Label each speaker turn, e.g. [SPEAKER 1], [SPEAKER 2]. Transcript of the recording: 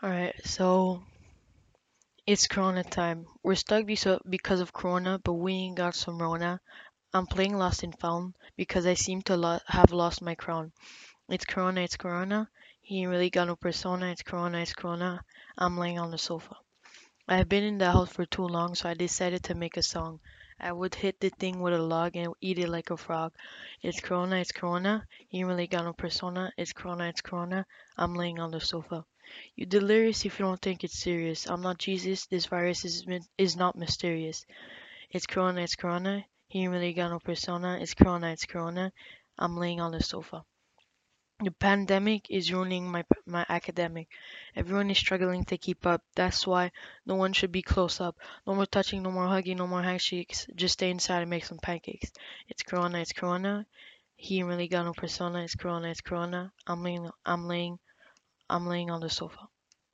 [SPEAKER 1] Alright, so it's Corona time. We're stuck because of Corona, but we ain't got some Rona. I'm playing Lost and Found because I seem to lo- have lost my crown. It's Corona, it's Corona. He ain't really got no persona. It's Corona, it's Corona. I'm laying on the sofa. I have been in the house for too long, so I decided to make a song. I would hit the thing with a log and eat it like a frog. It's Corona, it's Corona. Ain't really got no persona. It's Corona, it's Corona. I'm laying on the sofa. You delirious if you don't think it's serious. I'm not Jesus. This virus is is not mysterious. It's Corona, it's Corona. Ain't really got no persona. It's Corona, it's Corona. I'm laying on the sofa. The pandemic is ruining my my academic. Everyone is struggling to keep up. That's why no one should be close up. No more touching, no more hugging, no more handshakes. Just stay inside and make some pancakes. It's Corona, it's Corona. He really got no persona. It's Corona, it's Corona. I'm laying I'm laying I'm laying on the sofa.